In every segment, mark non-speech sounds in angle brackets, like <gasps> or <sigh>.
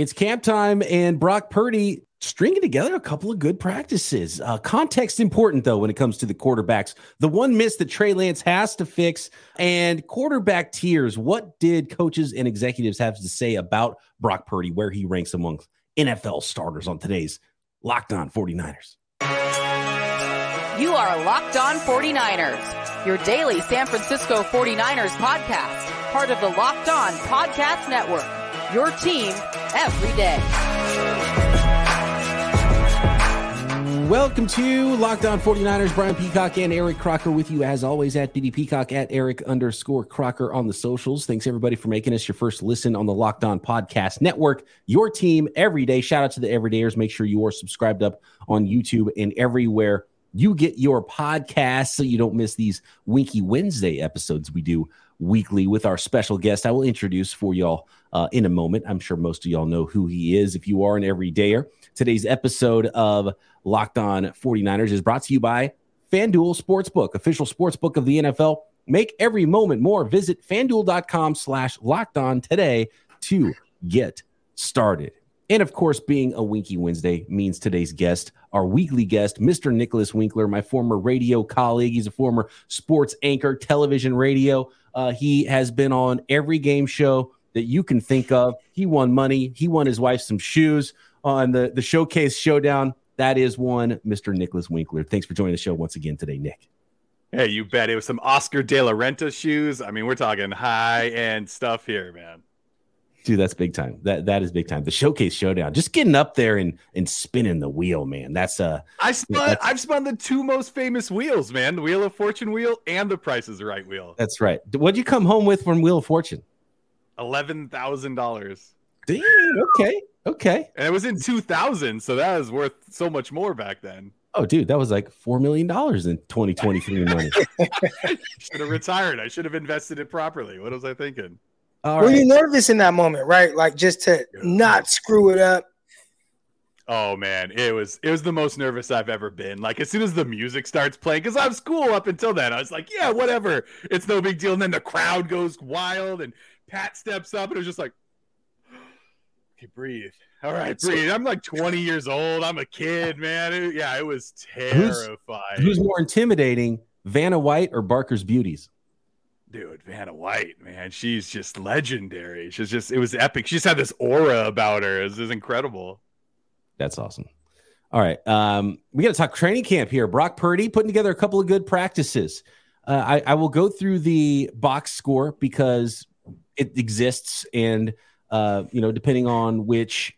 It's camp time, and Brock Purdy stringing together a couple of good practices. Uh, context important, though, when it comes to the quarterbacks. The one miss that Trey Lance has to fix, and quarterback tiers. What did coaches and executives have to say about Brock Purdy, where he ranks among NFL starters on today's Locked On 49ers? You are Locked On 49ers, your daily San Francisco 49ers podcast, part of the Locked On Podcast Network. Your team every day. Welcome to Locked On 49ers. Brian Peacock and Eric Crocker with you as always at BD Peacock at Eric underscore Crocker on the socials. Thanks everybody for making us your first listen on the Locked On Podcast Network. Your team every day. Shout out to the everydayers. Make sure you are subscribed up on YouTube and everywhere you get your podcast so you don't miss these Winky Wednesday episodes we do weekly with our special guest. I will introduce for y'all uh, in a moment. I'm sure most of y'all know who he is if you are an everydayer. Today's episode of Locked On 49ers is brought to you by FanDuel Sportsbook, official sportsbook of the NFL. Make every moment more. Visit fanduel.com slash locked on today to get started. And of course, being a Winky Wednesday means today's guest, our weekly guest, Mr. Nicholas Winkler, my former radio colleague. He's a former sports anchor, television radio. Uh, he has been on every game show that you can think of. He won money. He won his wife some shoes on the, the Showcase Showdown. That is one, Mr. Nicholas Winkler. Thanks for joining the show once again today, Nick. Hey, you bet. It was some Oscar de la Renta shoes. I mean, we're talking high end stuff here, man. Dude, that's big time. That that is big time. The showcase showdown, just getting up there and and spinning the wheel, man. That's uh I spun I've spun the two most famous wheels, man. The Wheel of Fortune wheel and the Price is Right wheel. That's right. What'd you come home with from Wheel of Fortune? Eleven thousand dollars. Damn, okay. Okay. And it was in 2000, so that was worth so much more back then. Oh, dude, that was like four million dollars in 2023 money. <laughs> should have retired. I should have invested it properly. What was I thinking? All Were right. you nervous in that moment, right? Like just to not screw it up. Oh man, it was it was the most nervous I've ever been. Like as soon as the music starts playing, because I'm cool up until then, I was like, yeah, whatever, it's no big deal. And then the crowd goes wild, and Pat steps up, and it was just like, <gasps> okay, breathe. All right, breathe. I'm like 20 years old. I'm a kid, man. It, yeah, it was terrifying. Who's, who's more intimidating, Vanna White or Barker's Beauties? dude, Vanna White, man, she's just legendary. She's just, it was epic. She just had this aura about her. This is incredible. That's awesome. All right. Um, we got to talk training camp here. Brock Purdy putting together a couple of good practices. Uh, I, I will go through the box score because it exists. And, uh, you know, depending on which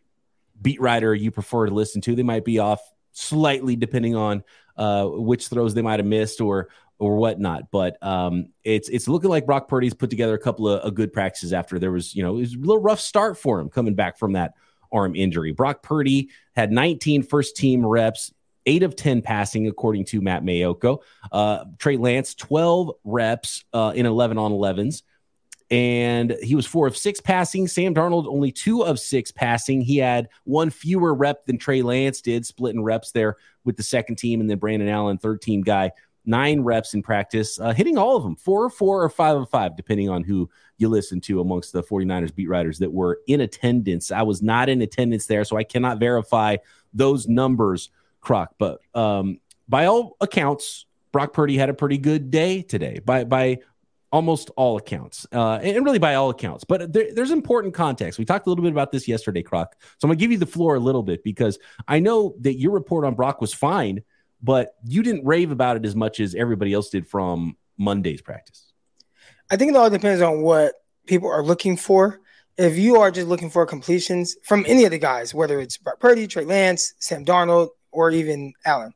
beat writer you prefer to listen to, they might be off slightly depending on uh, which throws they might have missed or or whatnot. But um, it's it's looking like Brock Purdy's put together a couple of, of, good practices after there was you know it was a little rough start for him coming back from that arm injury. Brock Purdy had 19 first team reps. Eight of 10 passing, according to Matt Maiocco. Uh, Trey Lance, 12 reps uh, in 11 on 11s and he was four of six passing. Sam Darnold only two of six passing. He had one fewer rep than Trey Lance did, splitting reps there with the second team, and then Brandon Allen, third team guy, nine reps in practice, uh, hitting all of them, four or four or five of five, depending on who you listen to amongst the 49ers beat writers that were in attendance. I was not in attendance there, so I cannot verify those numbers, Croc. But um, by all accounts, Brock Purdy had a pretty good day today. By by almost all accounts, uh, and really by all accounts. But there, there's important context. We talked a little bit about this yesterday, Croc. So I'm gonna give you the floor a little bit because I know that your report on Brock was fine but you didn't rave about it as much as everybody else did from Monday's practice. I think it all depends on what people are looking for. If you are just looking for completions from any of the guys, whether it's Brock Purdy, Trey Lance, Sam Darnold, or even Allen,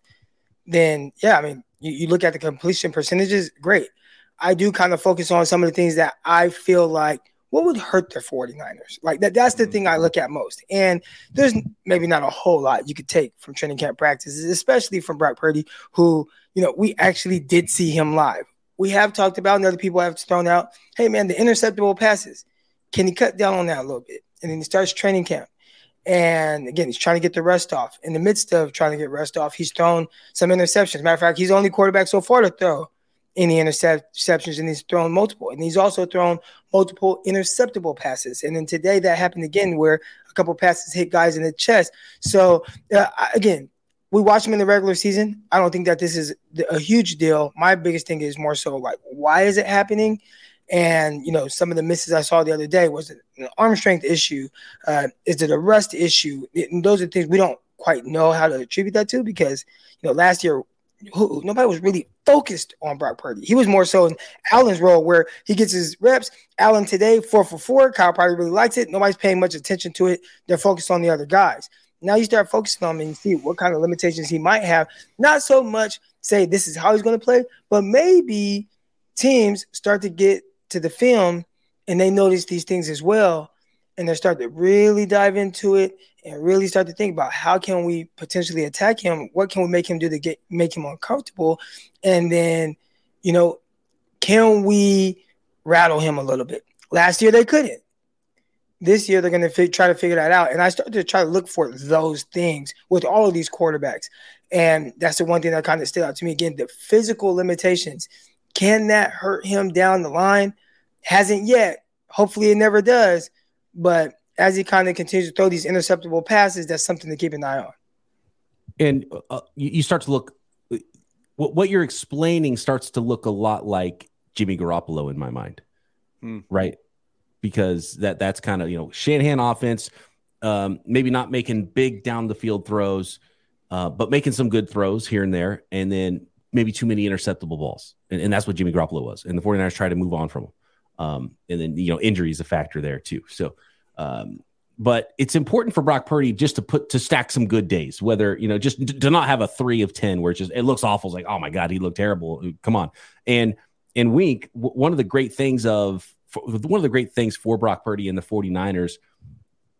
then yeah, I mean, you, you look at the completion percentages, great. I do kind of focus on some of the things that I feel like what would hurt the 49ers? Like that that's the mm-hmm. thing I look at most. And there's maybe not a whole lot you could take from training camp practices, especially from Brock Purdy, who, you know, we actually did see him live. We have talked about, and other people have thrown out, hey man, the interceptable passes. Can he cut down on that a little bit? And then he starts training camp. And again, he's trying to get the rest off. In the midst of trying to get rest off, he's thrown some interceptions. Matter of fact, he's the only quarterback so far to throw any interceptions, and he's thrown multiple. And he's also thrown multiple interceptable passes. And then today that happened again, where a couple passes hit guys in the chest. So uh, again, we watch him in the regular season. I don't think that this is a huge deal. My biggest thing is more so like, why is it happening? And you know, some of the misses I saw the other day was an arm strength issue. Uh, is it a rust issue? Those are things we don't quite know how to attribute that to because you know last year who, nobody was really focused on Brock Purdy. He was more so in Allen's role where he gets his reps. Allen today, four for four. Kyle probably really likes it. Nobody's paying much attention to it. They're focused on the other guys. Now you start focusing on him and you see what kind of limitations he might have. Not so much say this is how he's going to play, but maybe teams start to get to the film and they notice these things as well and they start to really dive into it and really start to think about how can we potentially attack him? What can we make him do to get make him uncomfortable? And then you know can we rattle him a little bit? Last year they couldn't. This year they're going to fi- try to figure that out. And i started to try to look for those things with all of these quarterbacks. And that's the one thing that kind of stood out to me. Again the physical limitations. Can that hurt him down the line? Hasn't yet. Hopefully it never does. But as he kind of continues to throw these interceptable passes, that's something to keep an eye on. And uh, you start to look, what, what you're explaining starts to look a lot like Jimmy Garoppolo in my mind, hmm. right? Because that that's kind of you know Shanahan offense, um, maybe not making big down the field throws, uh, but making some good throws here and there, and then maybe too many interceptable balls, and, and that's what Jimmy Garoppolo was. And the 49ers try to move on from him. Um, and then you know injury is a factor there too. So, um, but it's important for Brock Purdy just to put to stack some good days. Whether you know just to not have a three of ten where it just it looks awful. It's like oh my god, he looked terrible. Come on. And in week one of the great things of one of the great things for Brock Purdy and the 49ers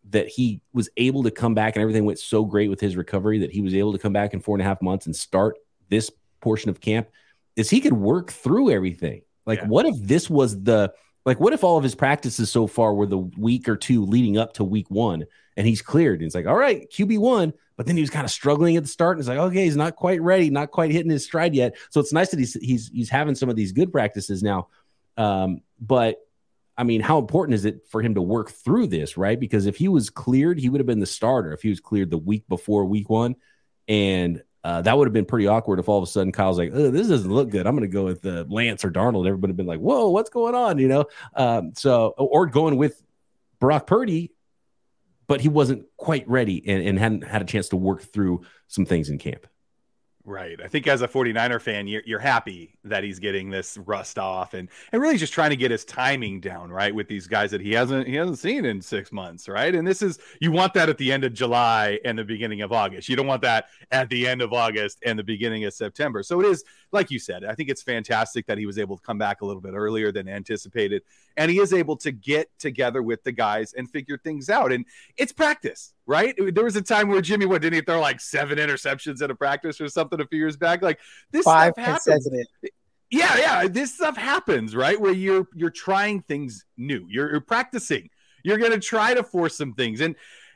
that he was able to come back and everything went so great with his recovery that he was able to come back in four and a half months and start this portion of camp is he could work through everything. Like, yeah. what if this was the like, what if all of his practices so far were the week or two leading up to week one and he's cleared? And it's like, all right, QB one. But then he was kind of struggling at the start and it's like, okay, he's not quite ready, not quite hitting his stride yet. So it's nice that he's he's he's having some of these good practices now. Um, but I mean, how important is it for him to work through this, right? Because if he was cleared, he would have been the starter if he was cleared the week before week one. And uh, that would have been pretty awkward if all of a sudden Kyle's like, this doesn't look good. I'm going to go with uh, Lance or Darnold. Everybody would have been like, whoa, what's going on? You know? Um, so, or going with Brock Purdy, but he wasn't quite ready and, and hadn't had a chance to work through some things in camp. Right. I think as a 49er fan, you're, you're happy that he's getting this rust off and, and really just trying to get his timing down, right? With these guys that he hasn't he hasn't seen in six months, right? And this is you want that at the end of July and the beginning of August. You don't want that at the end of August and the beginning of September. So it is, like you said, I think it's fantastic that he was able to come back a little bit earlier than anticipated. And he is able to get together with the guys and figure things out. And it's practice right? There was a time where Jimmy, what didn't he throw like seven interceptions in a practice or something a few years back? Like this Five stuff happens. Yeah, yeah, this stuff happens, right? Where you're you're trying things new, you're, you're practicing, you're going to try to force some things, and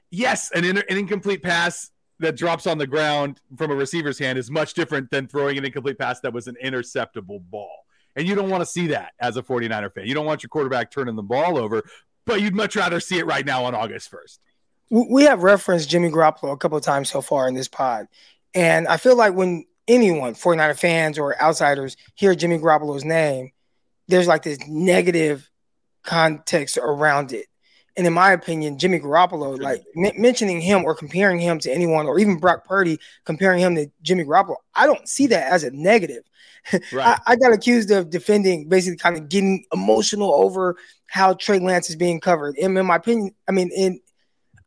yes, an, an incomplete pass that drops on the ground from a receiver's hand is much different than throwing an incomplete pass that was an interceptable ball. And you don't want to see that as a 49er fan. You don't want your quarterback turning the ball over, but you'd much rather see it right now on August 1st we have referenced Jimmy Garoppolo a couple of times so far in this pod. And I feel like when anyone, 49er fans or outsiders, hear Jimmy Garoppolo's name, there's like this negative context around it. And in my opinion, Jimmy Garoppolo, like m- mentioning him or comparing him to anyone, or even Brock Purdy comparing him to Jimmy Garoppolo, I don't see that as a negative. <laughs> Right. I, I, got accused of defending, basically, kind of getting emotional over how Trey Lance is being covered. And in my opinion, I mean, in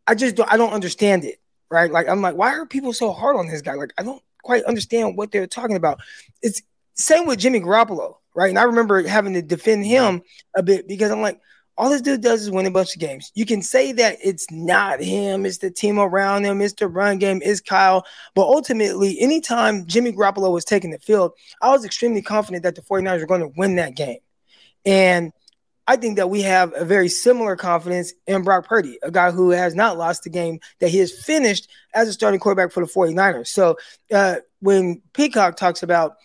I just don't, I don't understand it, right? Like I'm like, why are people so hard on this guy? Like I don't quite understand what they're talking about. It's same with Jimmy Garoppolo, right? And I remember having to defend him a bit because I'm like, all this dude does is win a bunch of games. You can say that it's not him, it's the team around him, it's the run game, it's Kyle. But ultimately, anytime Jimmy Garoppolo was taking the field, I was extremely confident that the 49ers were going to win that game. And I think that we have a very similar confidence in Brock Purdy, a guy who has not lost the game that he has finished as a starting quarterback for the 49ers. So uh, when Peacock talks about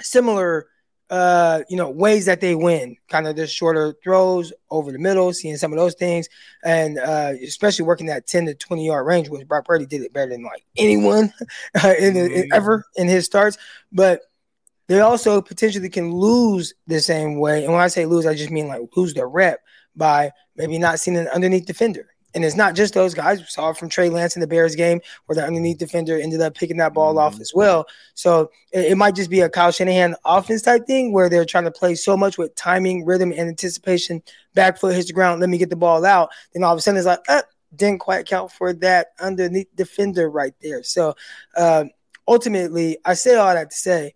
similar uh, you know, ways that they win, kind of the shorter throws over the middle, seeing some of those things, and uh, especially working that 10 to 20 yard range, which Brock Purdy did it better than like anyone <laughs> uh, in, in, Mm-hmm. ever in his starts. But they also potentially can lose the same way. And when I say lose, I just mean like lose the rep by maybe not seeing an underneath defender. And it's not just those guys. We saw it from Trey Lance in the Bears game where the underneath defender ended up picking that ball off as well. So it, it might just be a Kyle Shanahan offense type thing where they're trying to play so much with timing, rhythm, and anticipation. Back foot hits the ground, let me get the ball out. Then all of a sudden it's like, uh, didn't quite count for that underneath defender right there. So uh, ultimately, I say all that to say,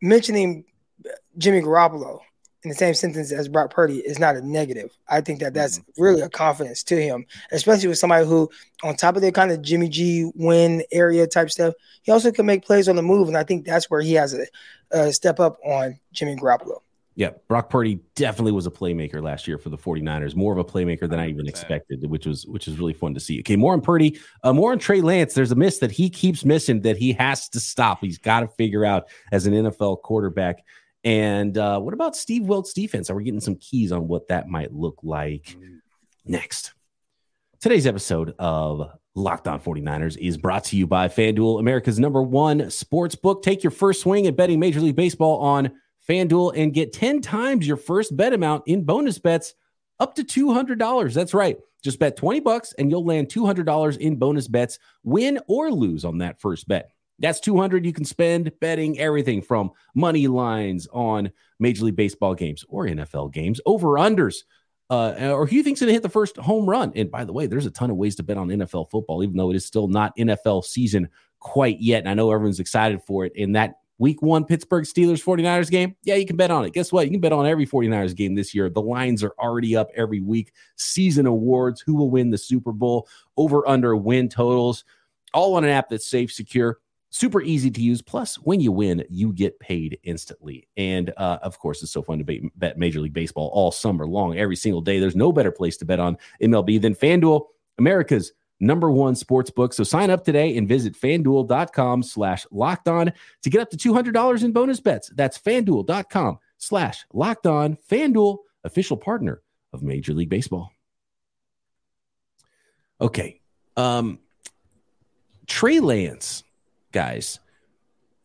mentioning Jimmy Garoppolo in the same sentence as Brock Purdy is not a negative. I think that that's really a confidence to him, especially with somebody who, on top of their kind of Jimmy G win area type stuff, he also can make plays on the move, and I think that's where he has a, a step up on Jimmy Garoppolo. Yeah, Brock Purdy definitely was a playmaker last year for the 49ers. More of a playmaker than I even expected, which was which is really fun to see. Okay, more on Purdy, uh, more on Trey Lance. There's a miss that he keeps missing that he has to stop. He's got to figure out as an NFL quarterback. And uh, what about Steve Wilks' defense? Are we getting some keys on what that might look like next? Today's episode of Locked On 49ers is brought to you by FanDuel, America's number one sports book. Take your first swing at betting Major League Baseball on FanDuel and get 10 times your first bet amount in bonus bets up to $200. That's right. Just bet 20 bucks and you'll land $200 in bonus bets, win or lose on that first bet. That's 200 you can spend betting everything from money lines on Major League Baseball games or NFL games, over unders, uh, or who you think's going to hit the first home run. And by the way, there's a ton of ways to bet on NFL football, even though it is still not NFL season quite yet. And I know everyone's excited for it. In that week one Pittsburgh Steelers 49ers game, yeah, you can bet on it. Guess what? You can bet on every 49ers game this year. The lines are already up every week. Season awards, who will win the Super Bowl, over under win totals, all on an app that's safe, secure super easy to use. Plus, when you win, you get paid instantly. And uh, of course, it's so fun to bet, Major League Baseball all summer long, every single day. There's no better place to bet on MLB than FanDuel, America's number one sports book. So sign up today and visit fanduel.com slash locked on to get up to $200 in bonus bets. That's fanduel.com slash locked on. FanDuel, official partner of Major League Baseball. Okay. Um, Trey Lance guys.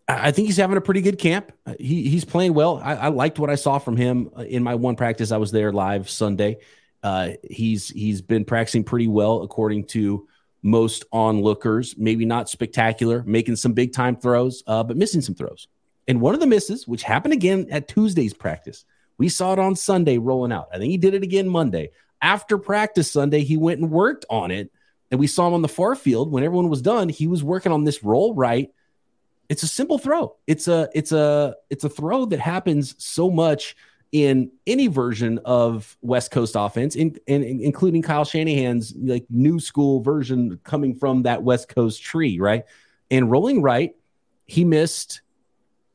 I think he's having a pretty good camp. Uh, He he's playing well. I, I liked what I saw from him uh, in my one practice. I was there live Sunday. Uh, he's he's been practicing pretty well according to most onlookers. Maybe not spectacular, making some big time throws, uh, but missing some throws. And one of the misses, which happened again at Tuesday's practice, we saw it on Sunday rolling out. I think he did it again Monday. After practice Sunday, he went and worked on it and we saw him on the far field. When everyone was done he was working on this roll right. It's a simple throw. It's a it's a it's a throw that happens so much in any version of west coast offense in, in, in- including kyle shanahan's like new school version coming from that west coast tree right? And rolling right he missed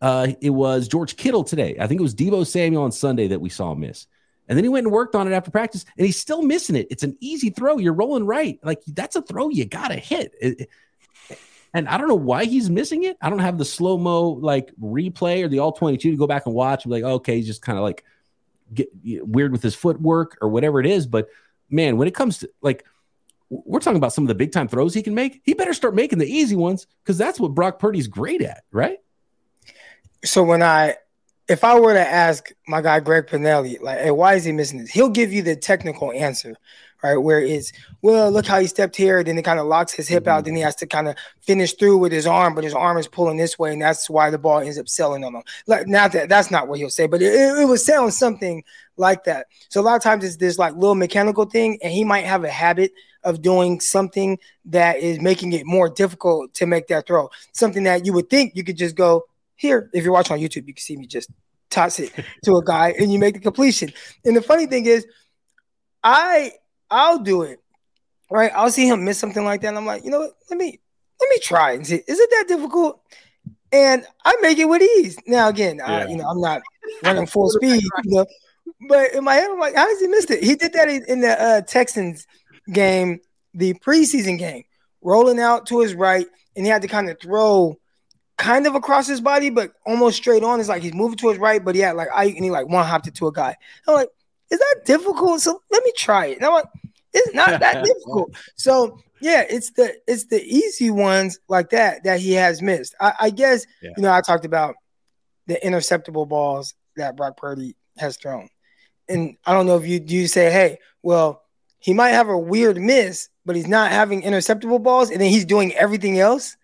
uh it was george kittle today. I think it was debo samuel on sunday that we saw miss and then he went and worked on it after practice, and he's still missing it. It's an easy throw. You're rolling right. Like that's a throw you gotta hit. It- and I don't know why he's missing it. I don't have the slow mo like replay or the all 22 to go back and watch like, okay, he's just kind of like get weird with his footwork or whatever it is. But man, when it comes to like we're talking about some of the big time throws he can make, he better start making the easy ones because that's what Brock Purdy's great at, right? So when I, if I were to ask my guy Greg Pinelli, like, hey, why is he missing this? He'll give you the technical answer, right? Where it's, well, look how he stepped here, then it kind of locks his hip out, then he has to kind of finish through with his arm, but his arm is pulling this way, and that's why the ball ends up selling on him. Like, not that that's not what he'll say, but it, it, it would sound something like that. So a lot of times it's this like little mechanical thing, and he might have a habit of doing something that is making it more difficult to make that throw. Something that you would think you could just go here. If you're watching on YouTube, you can see me just toss it to a guy and you make the completion. And the funny thing is, I I'll do it. Right. I'll see him miss something like that. And I'm like, you know what? Let me let me try and see. Is it that difficult? And I make it with ease. Now again, I, you know, I'm not running full <laughs> speed, you know. But in my head, I'm like, how has he missed it? He did that in, in the uh, Texans game, the preseason game, rolling out to his right, and he had to kind of throw kind of across his body, but almost straight on. It's like he's moving to his right, but he had like I and he like one hopped it to a guy. I'm like, is that difficult? So let me try it. And I'm like, it's not that <laughs> difficult. So yeah, it's the it's the easy ones like that that he has missed. I, I guess Yeah. you know I talked about the interceptable balls that Brock Purdy has thrown, and I don't know if you do you say, hey, well, he might have a weird miss, but he's not having interceptable balls, and then he's doing everything else.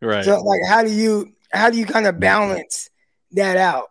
Right. So like, how do you how do you kind of balance that out?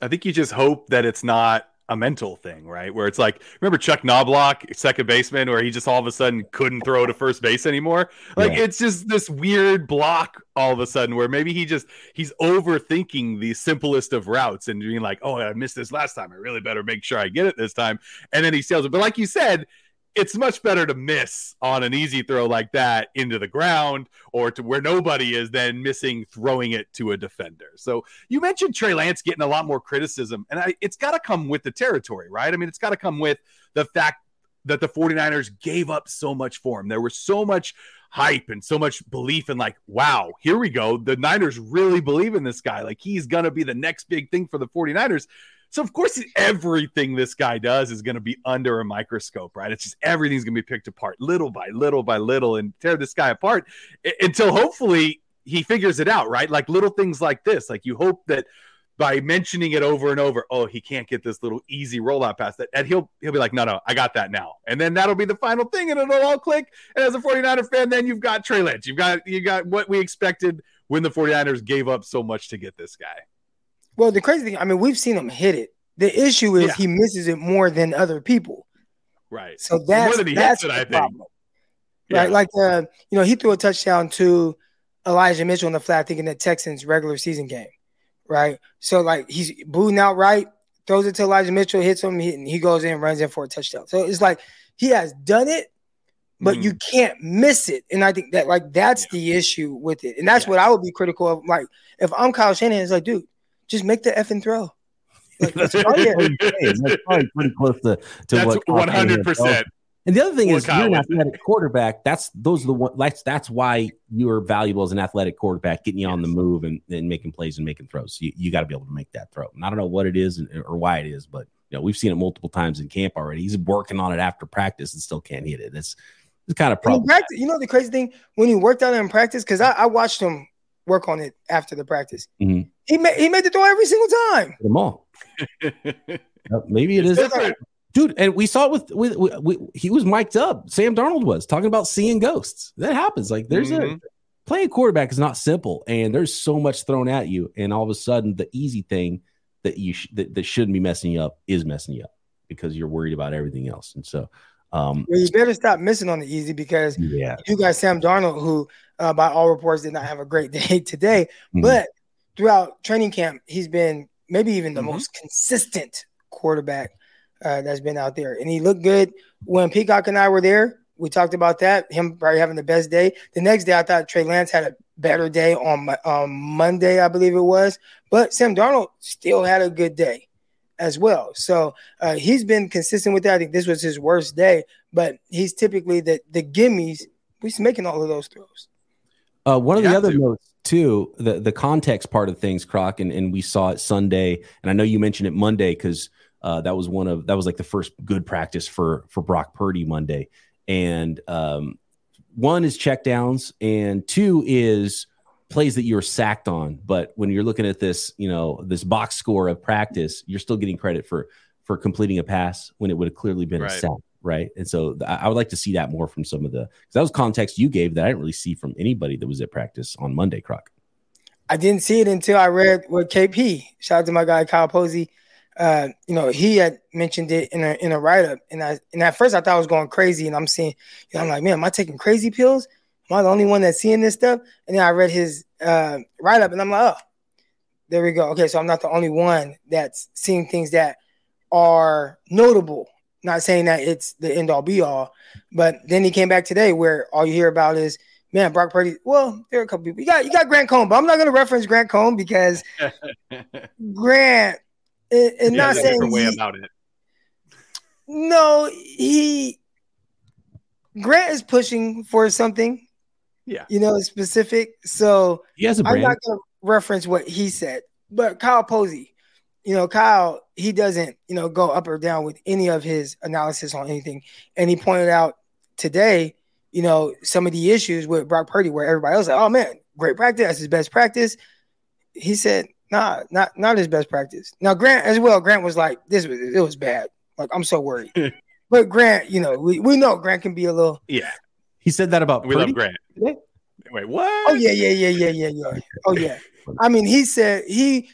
I think you just hope that it's not a mental thing, right? Where it's like, remember Chuck Knoblauch, second baseman, where he just all of a sudden couldn't throw to first base anymore? Like Yeah. it's just this weird block all of a sudden where maybe he just he's overthinking the simplest of routes and being like, oh, I missed this last time. I really better make sure I get it this time. And then he sails it. But like you said, it's much better to miss on an easy throw like that into the ground or to where nobody is than missing throwing it to a defender. So you mentioned Trey Lance getting a lot more criticism, and I, it's got to come with the territory, right? I mean, it's got to come with the fact that the 49ers gave up so much for him. There was so much hype and so much belief in like, wow, here we go. The Niners really believe in this guy. Like he's going to be the next big thing for the 49ers. So of course everything this guy does is going to be under a microscope, right? It's just everything's going to be picked apart little by little by little and tear this guy apart until hopefully he figures it out, right? Like little things like this. Like you hope that by mentioning it over and over, oh, he can't get this little easy rollout pass that and he'll he'll be like, no, no, I got that now. And then that'll be the final thing and it'll all click. And as a 49er fan, then you've got Trey Lance. You've got you got what we expected when the 49ers gave up so much to get this guy. Well, the crazy thing, I mean, we've seen him hit it. The issue is Yeah. he misses it more than other people. Right. So that's More than that's it, the I think. problem. Yeah. Right. Like uh, you know, he threw a touchdown to Elijah Mitchell in the flat, thinking that Texans regular season game. Right. So like he's booting out right, throws it to Elijah Mitchell, hits him, he, and he goes in, runs in for a touchdown. So it's like he has done it, but Mhm. you can't miss it. And I think that like that's Yeah. the issue with it. And that's Yeah. what I would be critical of. Like if I'm Kyle Shanahan, it's like, dude, just make the effing throw. Like, let's try it. That's probably pretty close to, to That's what 100%. And the other thing Or is, Kyle you're an Winston. athletic quarterback. That's those are the one. That's that's why you're valuable as an athletic quarterback, getting you on the move and, and making plays and making throws. You, you got to be able to make that throw. And I don't know what it is or why it is, but you know we've seen it multiple times in camp already. He's working on it after practice and still can't hit it. It's it's kind of problem. practice, you know the crazy thing when he worked out in practice, because I, I watched him work on it after the practice. Mhm. He made he made the throw every single time. Them all. <laughs> Maybe it is different. dude. And we saw it with, with, with, with- he was mic'd up. Sam Darnold was talking about seeing ghosts. That happens. Like there's a Mhm. playing quarterback is not simple, and there's so much thrown at you, and all of a sudden the easy thing that you sh- that, that shouldn't be messing you up is messing you up because you're worried about everything else. And so, um, Well, you better stop missing on the easy because yeah, you got Sam Darnold, who uh, by all reports did not have a great <laughs> day today, Mhm. but throughout training camp, he's been maybe even the Mhm. most consistent quarterback uh, that's been out there, and he looked good when Peacock and I were there. We talked about that. Him probably having the best day. The next day, I thought Trey Lance had a better day on Mo- on Monday, I believe it was. But Sam Darnold still had a good day as well. So uh, he's been consistent with that. I think this was his worst day, but he's typically the the gimmies. He's making all of those throws. Uh, one of the other to. notes too, the the context part of things, Croc, and, and we saw it Sunday, and I know you mentioned it Monday because uh, that was one of that was like the first good practice for for Brock Purdy Monday, and um, one is checkdowns, and two is plays that you were sacked on. But when you're looking at this, you know, this box score of practice, you're still getting credit for for completing a pass when it would have clearly been a sack, right? And so I would like to see that more from some of the 'cause that was context you gave that I didn't really see from anybody that was at practice on Monday, Croc. I didn't see it until I read what KP. Shout out to my guy Kyle Posey. Uh, you know, he had mentioned it in a in a write up, and I and at first I thought I was going crazy, and I'm seeing, you know, I'm like, man, am I taking crazy pills? Am I the only one that's seeing this stuff? And then I read his uh, write up, and I'm like, oh, there we go. Okay, so I'm not the only one that's seeing things that are notable. Not saying that it's the end all be all, but then he came back today where all you hear about is man, Brock Purdy. Well, there are a couple people. You got you got Grant Cohn, but I'm not going to reference Grant Cohn because <laughs> Grant. And, and yeah, not saying different way he- about it. no, he Grant is pushing for something. Yeah. You know, specific. So He has a I'm brand. not going to reference what he said, but Kyle Posey, you know, Kyle, he doesn't, you know, go up or down with any of his analysis on anything. And he pointed out today, you know, some of the issues with Brock Purdy where everybody else like, oh man, great practice, that's his best practice. He said, nah, not not his best practice. Now Grant as well, Grant was like, this was it was bad. Like I'm so worried. <laughs> but Grant, you know, we, we know Grant can be a little Yeah. He said that about We Purdy. love Grant. Yeah. Wait, what? Oh yeah, yeah, yeah, yeah, yeah, yeah. Oh yeah. I mean, he said he.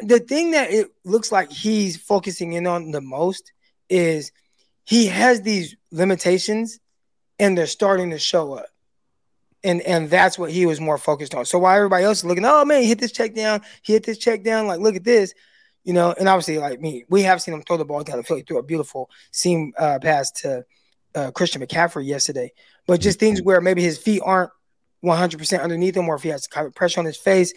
The thing that it looks like he's focusing in on the most is he has these limitations, and they're starting to show up, and and that's what he was more focused on. So while everybody else is looking, oh man, he hit this check down, he hit this check down, like look at this, you know. And obviously, like me, we have seen him throw the ball down the field. He threw a beautiful seam uh, pass to uh, Christian McCaffrey yesterday, but just things where maybe his feet aren't 100% underneath him, or if he has kind of pressure on his face,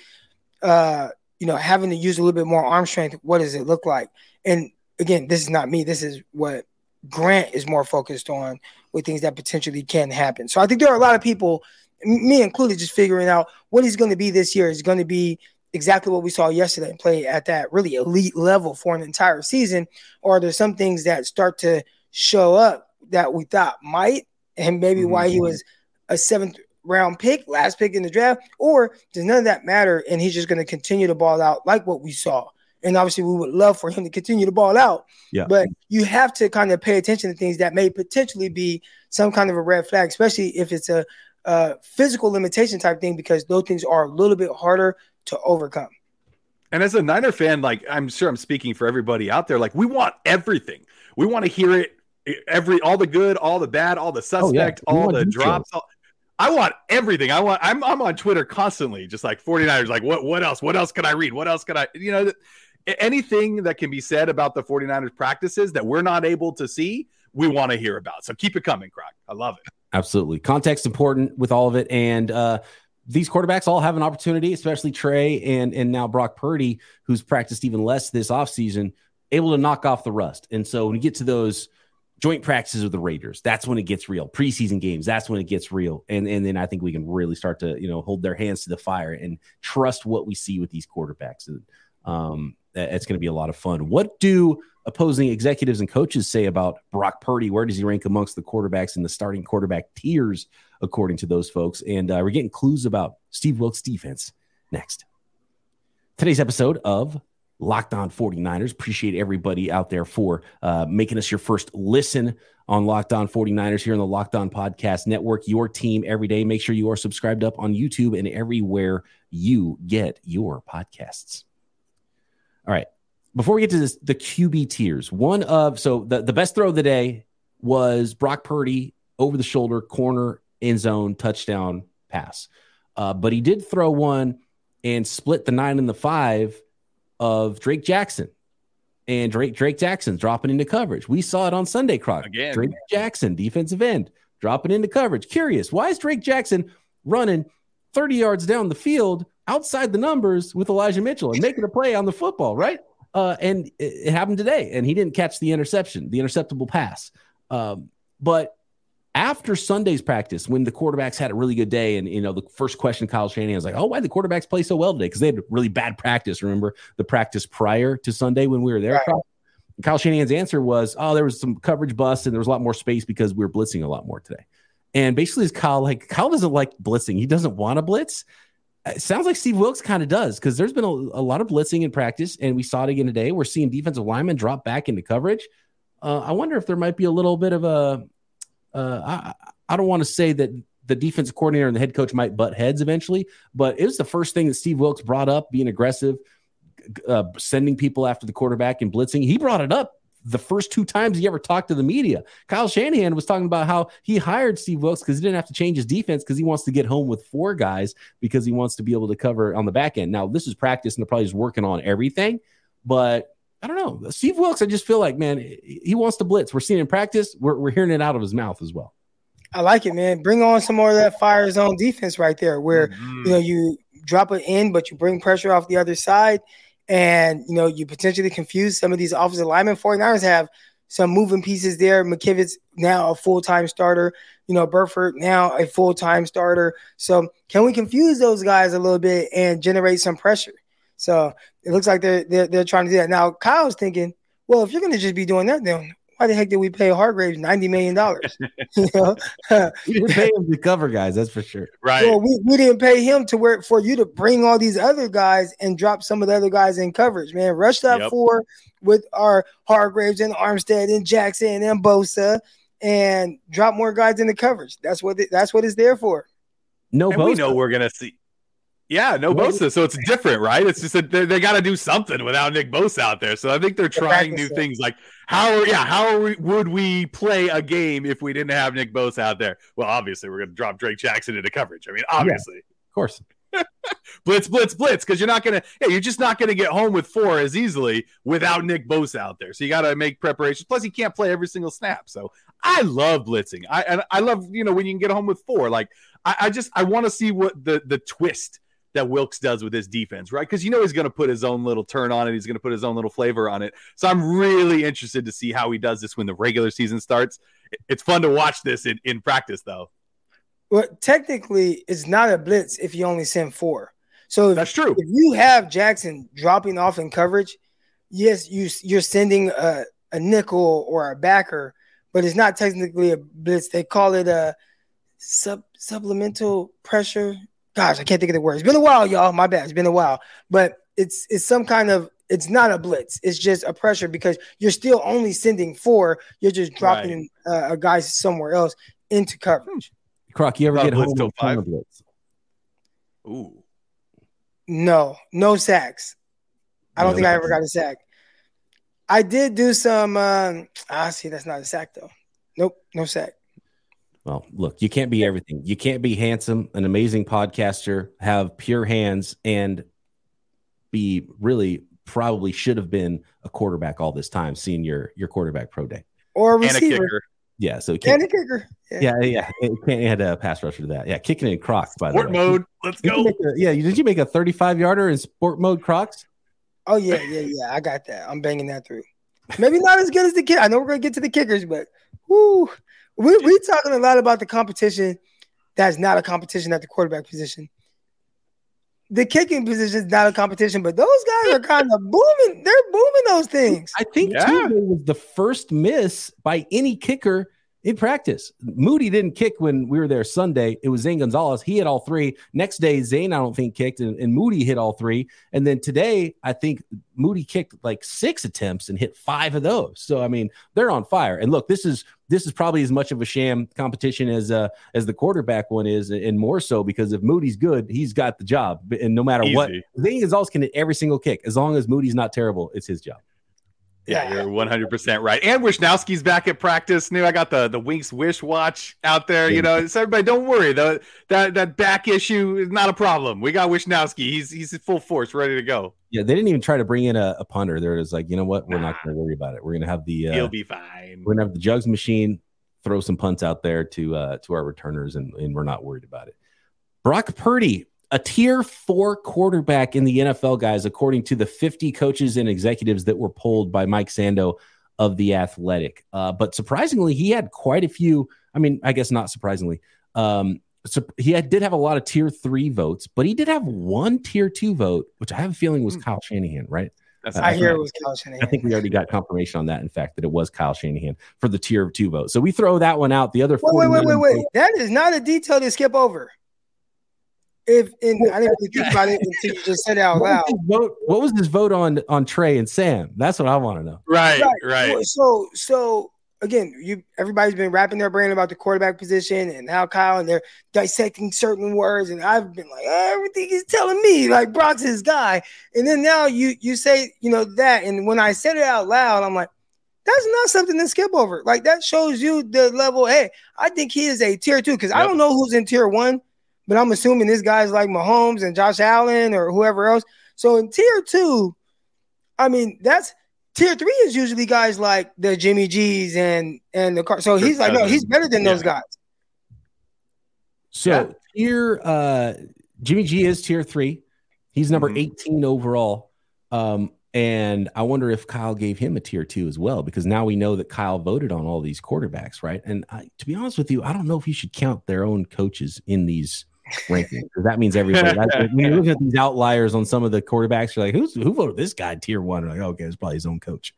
uh, you know, having to use a little bit more arm strength, what does it look like? And again, this is not me. This is what Grant is more focused on with things that potentially can happen. So I think there are a lot of people, me included, just figuring out what he's going to be this year. Is going to be exactly what we saw yesterday and play at that really elite level for an entire season, or are there some things that start to show up that we thought might, and maybe why he mm-hmm. was a seventh round pick, last pick in the draft, or does none of that matter? And he's just going to continue to ball out like what we saw. And obviously, we would love for him to continue to ball out. Yeah. But you have to kind of pay attention to things that may potentially be some kind of a red flag, especially if it's a, a physical limitation type thing, because those things are a little bit harder to overcome. And as a Niner fan, like I'm sure I'm speaking for everybody out there, like we want everything. We want to hear it every all the good, all the bad, all the Oh, yeah. suspect, all the details. drops. All, I want everything. I want I'm I'm on Twitter constantly, just like 49ers, like what what else? What else can I read? What else can I you know th- anything that can be said about the 49ers practices that we're not able to see, we want to hear about. So keep it coming, Croc. I love it. Absolutely. Context important with all of it. And uh, these quarterbacks all have an opportunity, especially Trey and and now Brock Purdy, who's practiced even less this offseason, able to knock off the rust. And so when you get to those joint practices with the Raiders, that's when it gets real. Preseason games, that's when it gets real. And and then I think we can really start to, you know, hold their hands to the fire and trust what we see with these quarterbacks. And um that- it's going to be a lot of fun. What do opposing executives and coaches say about Brock Purdy? Where does he rank amongst the quarterbacks in the starting quarterback tiers, according to those folks? And uh, we're getting clues about Steve Wilks' defense next. Today's episode of Locked On 49ers. Appreciate everybody out there for uh, making us your first listen on Locked On 49ers here on the Locked On Podcast Network. Your team every day. Make sure you are subscribed up on YouTube and everywhere you get your podcasts. All right. Before we get to this, the QB tiers, one of so the, the best throw of the day was Brock Purdy over the shoulder, corner, end zone, touchdown pass. Uh, but he did throw one and split the nine and the five of Drake Jackson. And Drake Drake Jackson's dropping into coverage. We saw it on Sunday, Croc. Again. Drake Jackson, defensive end, dropping into coverage. Curious, why is Drake Jackson running 30 yards down the field outside the numbers with Elijah Mitchell and making a play on the football, right? Uh, and it, it happened today, and he didn't catch the interception, the interceptable pass. Um, but after Sunday's practice, when the quarterbacks had a really good day, and you know the first question Kyle Shanahan was like, "Oh, why did the quarterbacks play so well today?" Because they had really bad practice. Remember the practice prior to Sunday when we were there. Right. Kyle? Shanahan's answer was, "Oh, there was some coverage bust, and there was a lot more space because we were blitzing a lot more today." And basically, is Kyle like Kyle doesn't like blitzing. He doesn't want to blitz. It sounds like Steve Wilks kind of does because there's been a, a lot of blitzing in practice, and we saw it again today. We're seeing defensive linemen drop back into coverage. Uh, I wonder if there might be a little bit of a. Uh, I, I don't want to say that the defensive coordinator and the head coach might butt heads eventually, but it was the first thing that Steve Wilks brought up, being aggressive, uh, sending people after the quarterback and blitzing. He brought it up the first two times he ever talked to the media. Kyle Shanahan was talking about how he hired Steve Wilks because he didn't have to change his defense because he wants to get home with four guys because he wants to be able to cover on the back end. Now, this is practice and they're probably just working on everything, but I don't know. Steve Wilks, I just feel like, man, he wants to blitz. We're seeing it in practice. We're, we're hearing it out of his mouth as well. I like it, man. Bring on some more of that fire zone defense right there, where Mhm. you know you drop it in, but you bring pressure off the other side, and you know you potentially confuse some of these offensive linemen. 49ers have some moving pieces there. McKivitz now a full time starter. You know, Burford now a full time starter. So can we confuse those guys a little bit and generate some pressure? So it looks like they're they're, they're trying to do that. Now Kyle's thinking, well, if you're going to just be doing that, then why the heck did we pay Hargreaves ninety million dollars? <laughs> you know, <laughs> we didn't pay him to cover guys, that's for sure. Right. Well, we, we didn't pay him to work for you to bring all these other guys and drop some of the other guys in coverage, man. Rush that Yep. four with our Hargraves and Armstead and Jackson and Bosa and drop more guys in the coverage. That's what it, that's what it's there for. No and we know we're gonna see. Yeah, no Bosa, so it's different, right? It's just that they, got to do something without Nick Bosa out there. So I think they're trying new things. Like how, yeah, how we, would we play a game if we didn't have Nick Bosa out there? Well, obviously we're gonna drop Drake Jackson into coverage. I mean, obviously, Of course. <laughs> blitz, blitz, blitz, because you're not gonna, yeah, you're just not gonna get home with four as easily without Nick Bosa out there. So you got to make preparations. Plus, he can't play every single snap. So I love blitzing. I and I love you know when you can get home with four. Like I, I just I want to see what the the twist that Wilks does with his defense, right? Because you know he's going to put his own little turn on it. He's going to put his own little flavor on it. So I'm really interested to see how he does this when the regular season starts. It's fun to watch this in, in practice, though. Well, technically, it's not a blitz if you only send four. So if, That's true. if you have Jackson dropping off in coverage, yes, you you're sending a, a nickel or a backer, but it's not technically a blitz. They call it a sub supplemental pressure. Gosh, I can't think of the word. It's been a while, y'all. My bad. It's been a while, but it's it's some kind of it's not a blitz. It's just a pressure because you're still only sending four. You're just dropping uh, a guy somewhere else into coverage. Croc, you ever Not get blitz home till a ton five? of blitz? Ooh. No, no sacks. I don't No think I ever got a sack. I did do some. Um, ah, see, that's not a sack though. Nope, no sack. Well, look, you can't be everything. You can't be handsome, an amazing podcaster, have pure hands, and be really probably should have been a quarterback all this time, seeing your your quarterback pro day. Or a And a receiver kicker. Yeah, so it and can't, a kicker. Yeah. yeah, yeah, it can't add a pass rusher to that. Yeah, kicking in Crocs by Sport the way. Sport mode. Let's Did go. a- yeah, did you make a 35 yarder in sport mode Crocs? Oh yeah, yeah, yeah. I got that. I'm banging that through. Maybe not as good as the kid. I know we're gonna get to the kickers, but whoo, we we talking a lot about the competition. That's not a competition at the quarterback position. The kicking position is not a competition, but those guys are kind of booming. They're booming those things. I think Yeah. Tuesday was the first miss by any kicker in practice. Moody didn't kick when we were there Sunday. It was Zane Gonzalez. He hit all three. Next day, Zane, I don't think, kicked, and, and Moody hit all three. And then today, I think Moody kicked like six attempts and hit five of those. So I mean, they're on fire. And look, this is this is probably as much of a sham competition as uh as the quarterback one is, and more so because if Moody's good, he's got the job. And no matter what, Easy. Zane Gonzalez can hit every single kick. As long as Moody's not terrible, it's his job. Yeah, you're 100 percent right. And Wishnowski's back at practice. New, I got the the Winks Wish watch out there. You know, so everybody, don't worry. The that that back issue is not a problem. We got Wishnowski. He's he's full force, ready to go. Yeah, they didn't even try to bring in a, a punter. They're just like, you know what? We're not going to worry about it. We're going to have the uh, He'll be fine. we're going to have the jugs machine throw some punts out there to uh, to our returners, and, and we're not worried about it. Brock Purdy, a tier four quarterback in the NFL, guys, according to the 50 coaches and executives that were polled by Mike Sando of the Athletic. Uh, but surprisingly, he had quite a few. I mean, I guess not surprisingly. Um, so he had, did have a lot of tier three votes, but he did have one tier two vote, which I have a feeling was Hmm. Kyle Shanahan, right? That's I I hear it was Kyle Shanahan. I think we already got confirmation on that. In fact, that it was Kyle Shanahan for the tier two vote. So we throw that one out. The other Wait, wait, wait, 49 wait, wait. That is not a detail to skip over. If and I didn't really think <laughs> about it until you just said it out What loud. was, his vote, what was his vote on on Trey and Sam? That's what I want to know. right, right. So, so again, you everybody's been wrapping their brain about the quarterback position and how Kyle and they're dissecting certain words, and I've been like, "Oh, everything is telling me, like Brock's his guy, and then now you you say you know that, and when I said it out loud, I'm like. That's not something to skip over. Like that shows you the level. Hey, I think he is a tier two because I don't know who's in tier one, but I'm assuming this guy's like Mahomes and Josh Allen or whoever else. So in tier two, I mean that's tier three is usually guys like the Jimmy G's and and the Carr. So he's like, no, he's better than those guys. So Yeah. tier uh Jimmy G is tier three. He's number Mhm. 18 overall. Um, And I wonder if Kyle gave him a tier two as well, because now we know that Kyle voted on all these quarterbacks, right? And I, to be honest with you, I don't know if you should count their own coaches in these rankings because that means everybody. when you're looking at these outliers on some of the quarterbacks, you're like, who's who voted this guy tier one? You're like, okay, it's probably his own coach.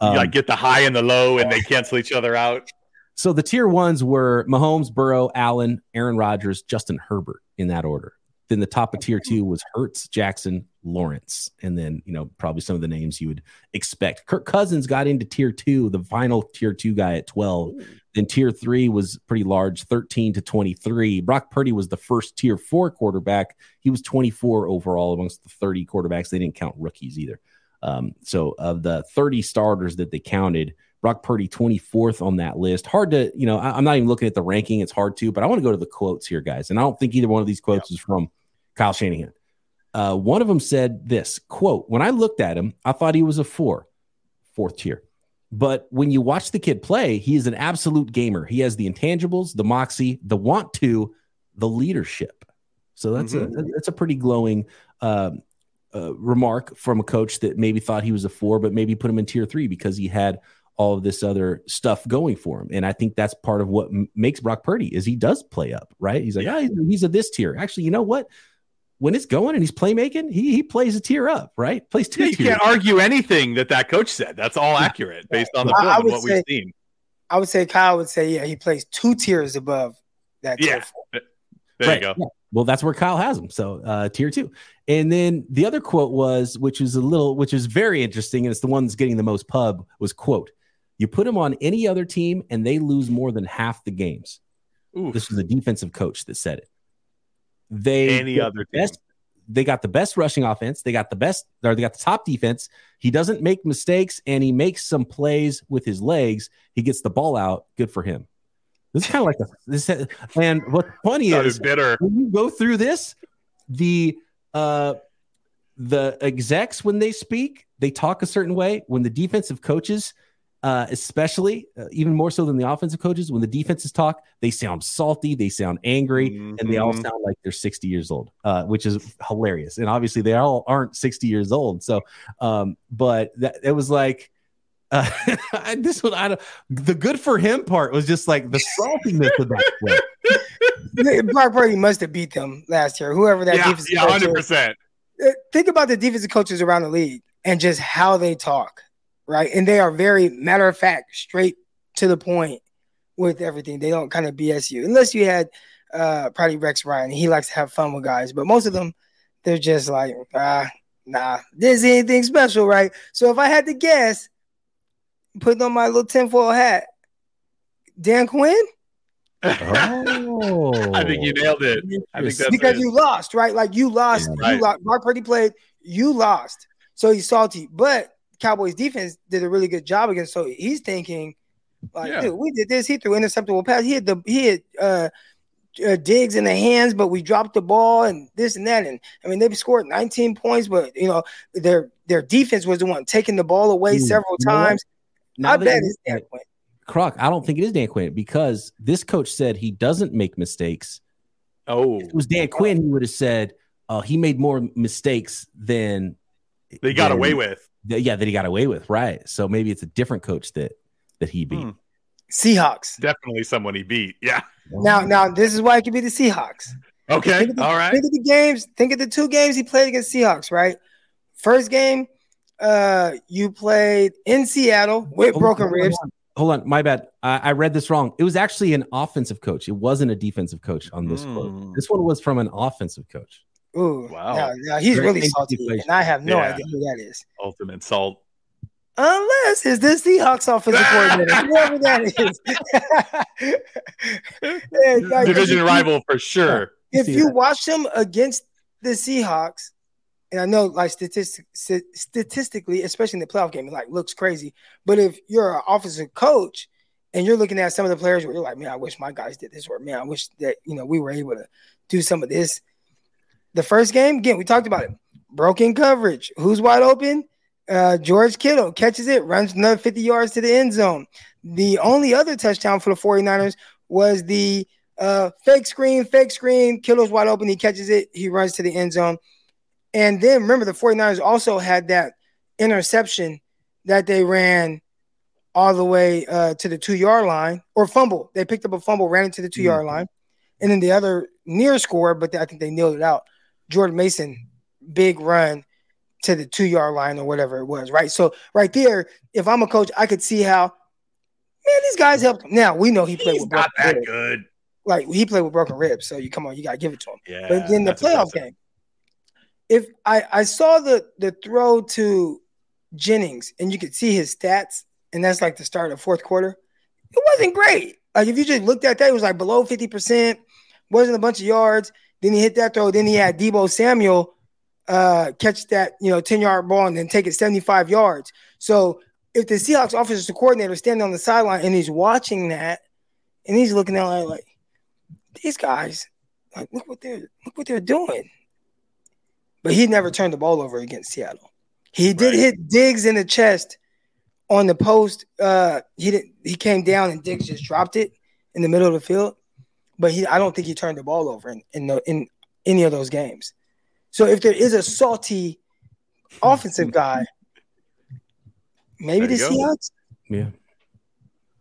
Um, you like get the high and the low, and they <laughs> cancel each other out. So the tier ones were Mahomes, Burrow, Allen, Aaron Rodgers, Justin Herbert in that order. Then the top of tier two was Hurts, Jackson, Lawrence, and then you know probably some of the names you would expect. Kirk Cousins got into tier two, the final tier two guy at twelve. Then tier three was pretty large, thirteen to twenty three. Brock Purdy was the first tier four quarterback. He was twenty four overall amongst the thirty quarterbacks. They didn't count rookies either. Um, so of the thirty starters that they counted. Brock Purdy 24th on that list. Hard to, you know, I, am not even looking at the ranking. It's hard to, but I want to go to the quotes here, guys. And I don't think either one of these quotes is from Kyle Shanahan. Uh, one of them said this quote, when I looked at him, I thought he was a four, fourth tier. But when you watch the kid play, he is an absolute gamer. He has the intangibles, the moxie, the want to, the leadership. So that's mm-hmm. a that's a pretty glowing uh, uh, remark from a coach that maybe thought he was a four, but maybe put him in tier three because he had all of this other stuff going for him. And I think that's part of what m- makes Brock Purdy is he does play up, right? He's like, yeah. oh, he's, he's a this tier. Actually, you know what? When it's going and he's playmaking, he he plays a tier up, right? Plays two. Yeah, you can't argue anything that that coach said. That's all accurate based on the film and what say, we've seen. I would say Kyle would say, yeah, he plays two tiers above that. Yeah, there right. you go. Yeah. Well, that's where Kyle has him. So uh, tier two. And then the other quote was, which is a little, which is very interesting, and it's the one that's getting the most pub, was quote, you put him on any other team and they lose more than half the games. Oof. This was a defensive coach that said it. They any other best, they got the best rushing offense. They got the best, or they got the top defense. He doesn't make mistakes, and he makes some plays with his legs. He gets the ball out. Good for him. This is kind of like a this. And what's funny is bitter. when you go through this, the uh the execs when they speak, they talk a certain way. When the defensive coaches uh, especially uh, even more so than the offensive coaches. When the defenses talk, they sound salty, they sound angry, mm-hmm. and they all mm-hmm. sound like they're 60 years old, uh, which is hilarious. And obviously, they all aren't 60 years old. So, um, but that it was like. <laughs> Uh, this was I don't, the good for him part was just like the saltiness of that. <laughs> Brock Purdy must have beat them last year. Whoever that yeah, defensive yeah, hundred percent. Uh, think about the defensive coaches around the league and just how they talk right? And they are very matter of fact, straight to the point with everything. They don't kind of BS you, unless you had uh, probably Rex Ryan. He likes to have fun with guys, but most of them, they're just like, ah, nah, this is anything special, right? So if I had to guess, putting on my little tinfoil hat, Dan Quinn. oh, <laughs> I think you nailed it. I think that's because it. you lost, right? Like you lost. Yeah, right. You lost. Mark Purdy played. You lost, so he's salty. But Cowboys defense did a really good job against. So he's thinking, like, yeah. dude, we did this. He threw interceptable pass. He had the he had uh, uh, Diggs in the hands, but we dropped the ball and this and that. And I mean, they scored 19 points, but you know their their defense was the one taking the ball away Ooh, several times. I bet it's Dan Quinn. Croc, I don't think it is Dan Quinn because this coach said he doesn't make mistakes. Oh, if it was Dan Quinn, he would have said uh, he made more mistakes than they got than, away with yeah, that he got away with, right? So maybe it's a different coach that that he beat. Hmm. Seahawks. Definitely someone he beat. Yeah. Now, now this is why it could be the Seahawks. Okay. The, All right. Think of the games. Think of the two games he played against Seahawks. Right. First game, uh, you played in Seattle with hold broken on, ribs. Hold on. hold on. my bad. I, I, read this wrong. It was actually an offensive coach. It wasn't a defensive coach on this mm. quote. Hmm. This one was from an offensive coach. Ooh, wow. Yeah, yeah he's Very really salty, and I have no yeah. idea who that is. Ultimate salt. Unless it's the Seahawks offensive <laughs> coordinator, whoever that is. <laughs> Division rival for sure. If you watch them against the Seahawks, and I know like statistic, statistically, especially in the playoff game, it like looks crazy. But if you're an offensive coach and you're looking at some of the players where you're like, man, I wish my guys did this, or man, I wish that you know we were able to do some of this the first game, again, we talked about it. Broken coverage. Who's wide open? Uh, George Kittle catches it, runs another 50 yards to the end zone. The only other touchdown for the 49ers was the uh, fake screen, fake screen. Kittle's wide open. He catches it. He runs to the end zone. And then remember, the 49ers also had that interception that they ran all the way uh, to the two yard line or fumble. They picked up a fumble, ran into the two yard mm-hmm. line, and then the other near score, but I think they nailed it out. Jordan Mason, big run to the two yard line or whatever it was, right? So right there, if I'm a coach, I could see how man these guys helped. Him. Now we know he played He's with not that ribs. good. Like he played with broken ribs, so you come on, you gotta give it to him. Yeah, but in the playoff game, if I I saw the the throw to Jennings and you could see his stats, and that's like the start of fourth quarter, it wasn't great. Like if you just looked at that, it was like below 50%, wasn't a bunch of yards. Then he hit that throw. Then he had Deebo Samuel uh, catch that, you know, 10 yard ball and then take it 75 yards. So if the Seahawks offensive coordinator is standing on the sideline and he's watching that and he's looking at like, like these guys, like look what they're look what they're doing. But he never turned the ball over against Seattle. He did right. hit Diggs in the chest on the post. Uh, he didn't. he came down and Diggs just dropped it in the middle of the field. But he I don't think he turned the ball over in in, the, in any of those games. So if there is a salty offensive guy, maybe the go. Seahawks. Yeah,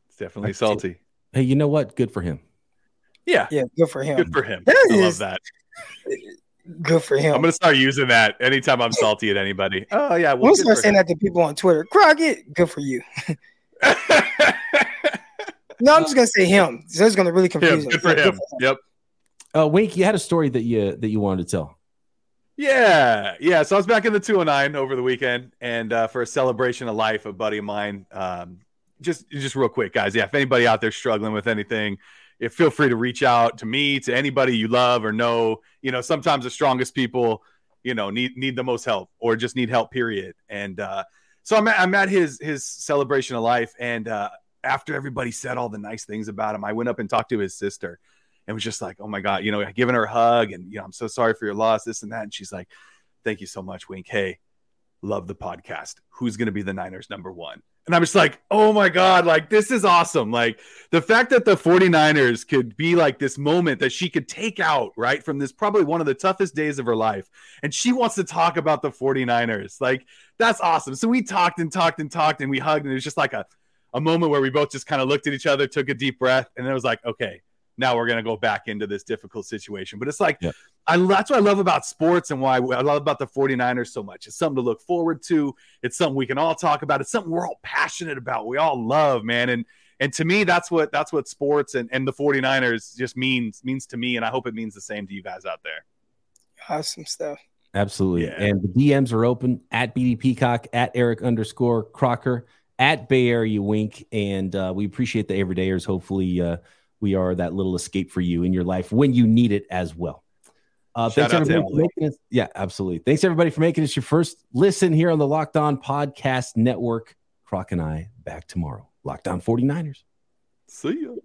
it's definitely salty. Hey, you know what? Good for him. Yeah, yeah, good for him. Good for him. That I is, love that. Good for him. I'm gonna start using that anytime I'm salty at anybody. Oh yeah, well, we'll start saying him. that to people on Twitter. Crocker, good for you. <laughs> no, I'm just gonna say him. So it's gonna really confuse him. Good for, him. Good for him. Yep. Uh, Wink, you had a story that you that you wanted to tell. Yeah, yeah. So I was back in the 209 over the weekend, and uh, for a celebration of life, a buddy of mine. Um, just, just real quick, guys. Yeah, if anybody out there struggling with anything, if, feel free to reach out to me, to anybody you love or know. You know, sometimes the strongest people, you know, need need the most help or just need help. Period. And uh, so I'm at, I'm at his his celebration of life, and uh, after everybody said all the nice things about him, I went up and talked to his sister and was just like, oh my God, you know, giving her a hug and, you know, I'm so sorry for your loss, this and that. And she's like, thank you so much, Wink. Hey, love the podcast. Who's going to be the Niners number one? And I'm just like, oh my God, like this is awesome. Like the fact that the 49ers could be like this moment that she could take out, right, from this probably one of the toughest days of her life. And she wants to talk about the 49ers. Like that's awesome. So we talked and talked and talked and we hugged. And it was just like a, a moment where we both just kind of looked at each other, took a deep breath, and it was like, okay, now we're going to go back into this difficult situation. But it's like, yeah. I, that's what I love about sports and why I love about the 49ers so much. It's something to look forward to. It's something we can all talk about. It's something we're all passionate about. We all love, man. And, and to me, that's what, that's what sports and, and the 49ers just means, means to me. And I hope it means the same to you guys out there. Awesome stuff. Absolutely. Yeah. And the DMs are open at BD Peacock, at Eric underscore Crocker, at Bay Area Wink. And uh, we appreciate the everydayers. Hopefully, uh, we are that little escape for you in your life when you need it as well. Uh, thanks everybody for making it. Yeah, absolutely. Thanks everybody for making this your first listen here on the Locked On Podcast Network. Croc and I back tomorrow. Locked On 49ers. See you.